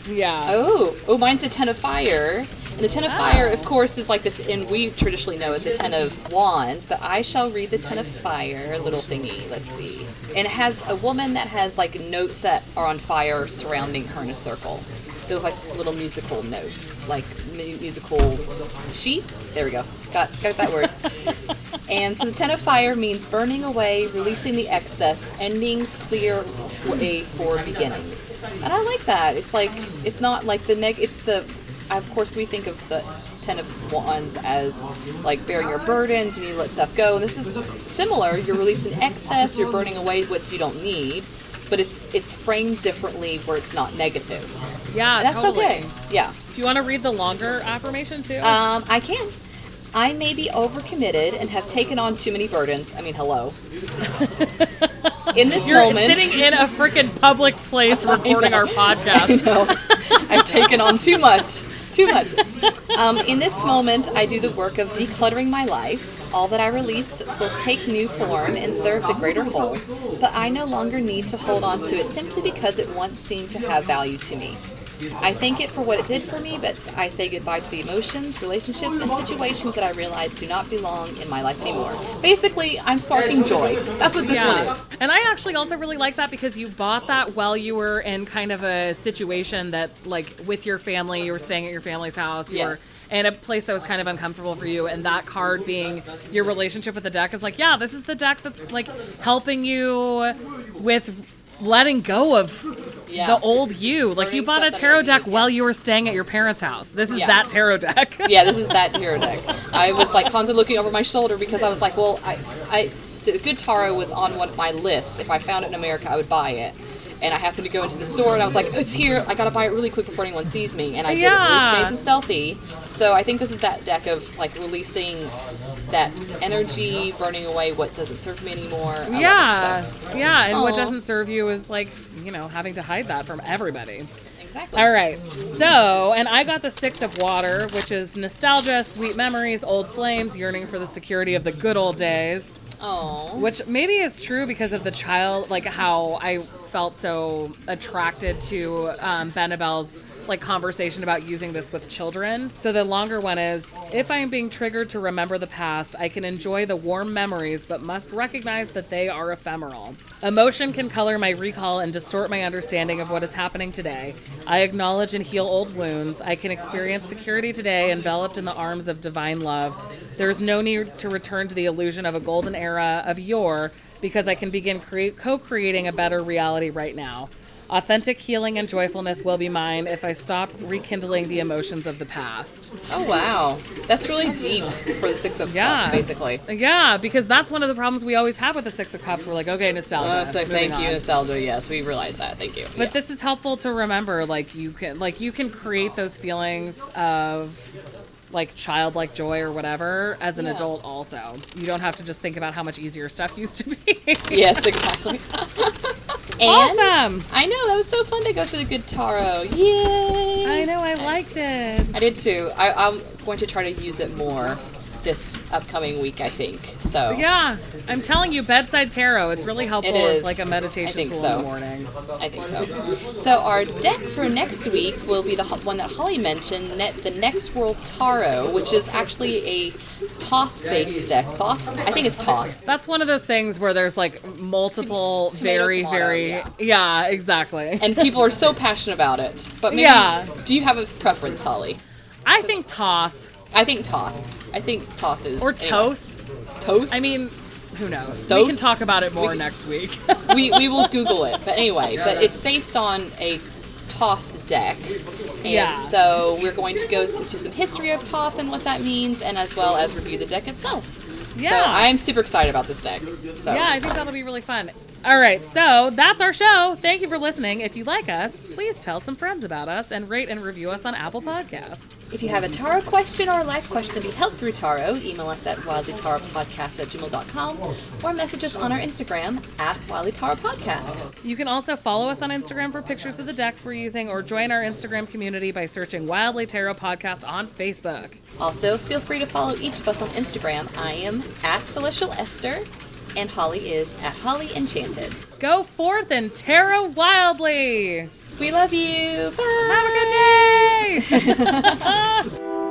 yeah. Oh, oh, mine's the Ten of Fire. And the Ten of Oh. Fire, of oh. course, is like the, t- and we traditionally know as the Ten of Wands, but I shall read the Ten of Fire little thingy. Let's see. And it has a woman that has like notes that are on fire surrounding her in a circle. They look like little musical notes, like mu- musical sheets. There we go. Got, got that word. And so the Ten of Fire means burning away, releasing the excess, endings clear way for beginnings. And I like that. It's like it's not like the neg. It's the. Of course, we think of the Ten of Wands as like bearing your burdens. You need to let stuff go. And this is similar. You're releasing excess. You're burning away what you don't need. But it's it's framed differently where it's not negative. Yeah, And that's totally. okay. Yeah. Do you want to read the longer affirmation too? Um, I can. I may be overcommitted and have taken on too many burdens. I mean, hello. In this You're moment, sitting in a freaking public place recording our podcast. No, I've taken on too much. Too much. Um, in this moment, I do the work of decluttering my life. All that I release will take new form and serve the greater whole, but I no longer need to hold on to it simply because it once seemed to have value to me. I thank it for what it did for me, but I say goodbye to the emotions, relationships, and situations that I realize do not belong in my life anymore. Basically, I'm sparking joy. That's what this one is. And I actually also really like that because you bought that while you were in kind of a situation that, like, with your family, you were staying at your family's house, you Yes. were in a place that was kind of uncomfortable for you, and that card being your relationship with the deck is like, yeah, this is the deck that's like helping you with letting go of Yeah. the old you. Like you bought a tarot you deck need, while you were staying at your parents' house. This is Yeah. that tarot deck. yeah, this is that tarot deck. I was like constantly looking over my shoulder because I was like, well, I, I, the good tarot was on one my list. If I found it in America, I would buy it. And I happened to go into the store, and I was like, oh, "It's here! I gotta buy it really quick before anyone sees me." And I did it Yeah. really nice and stealthy. So I think this is that deck of like releasing that energy, burning away what doesn't serve me anymore. I. Yeah, yeah, and what doesn't serve you is like you know having to hide that from everybody. exactly. All right, so and I got the six of water, which is nostalgia, sweet memories, old flames, yearning for the security of the good old days. Oh. Which maybe is true because of the child, like how I felt so attracted to um, Benebell's like conversation about using this with children. So the longer one is if I am being triggered to remember the past, I can enjoy the warm memories, but must recognize that they are ephemeral. Emotion can color my recall and distort my understanding of what is happening today. I acknowledge and heal old wounds. I can experience security today, enveloped in the arms of divine love. There is no need to return to the illusion of a golden era of yore because I can begin create, co-creating a better reality right now. Authentic healing and joyfulness will be mine if I stop rekindling the emotions of the past. Oh wow, that's really deep for the Six of Yeah. Cups, basically. Yeah, because that's one of the problems we always have with the Six of Cups. We're like, okay, nostalgia. Uh, so thank you, nostalgia. Yes, we realize that. Thank you. But Yeah. this is helpful to remember. Like you can, like you can create those feelings of like childlike joy or whatever as an Yeah. adult. Also, you don't have to just think about how much easier stuff used to be. yes, exactly. Awesome. I know that was so fun to go through the good tarot. Yay! I know, I liked it. I did too. I, I'm going to try to use it more this upcoming week. I think so. Yeah, I'm telling you, bedside tarot. It's really helpful It is. as like a meditation tool so. in the morning. I think so. So our deck for next week will be the one that Holly mentioned, net, the Next World Tarot, which is actually a Toth-based deck. Thoth? I think it's Toth. That's one of those things where there's like multiple, very, tomato, very, yeah. yeah. exactly. And people are so passionate about it. But maybe, Yeah. do you have a preference, Holly? I think Toth I think Toth. I think Toth is or anyway. Toth. Toth. I mean, who knows? We can talk about it more We- next week. we, we will Google it. But anyway, but it's based on a Toth deck. And Yeah. so we're going to go into some history of Toth and what that means, and as well as review the deck itself. So Yeah. I am super excited about this deck. So yeah, I think that'll be really fun. All right, so that's our show. Thank you for listening. If you like us, please tell some friends about us and rate and review us on Apple Podcast. if you have a tarot question or a life question that be helped through tarot, email us at wildlytarotpodcast at gmail.com or message us on our Instagram at wildlytarotpodcast. You can also follow us on Instagram for pictures of the decks we're using or join our Instagram community by searching Wildly Tarot Podcast on Facebook. Also, feel free to follow each of us on Instagram. I am at Celestial Esther, and Holly is at Holly Enchanted. Go forth and tarot wildly. We love you. Bye. Have a good day.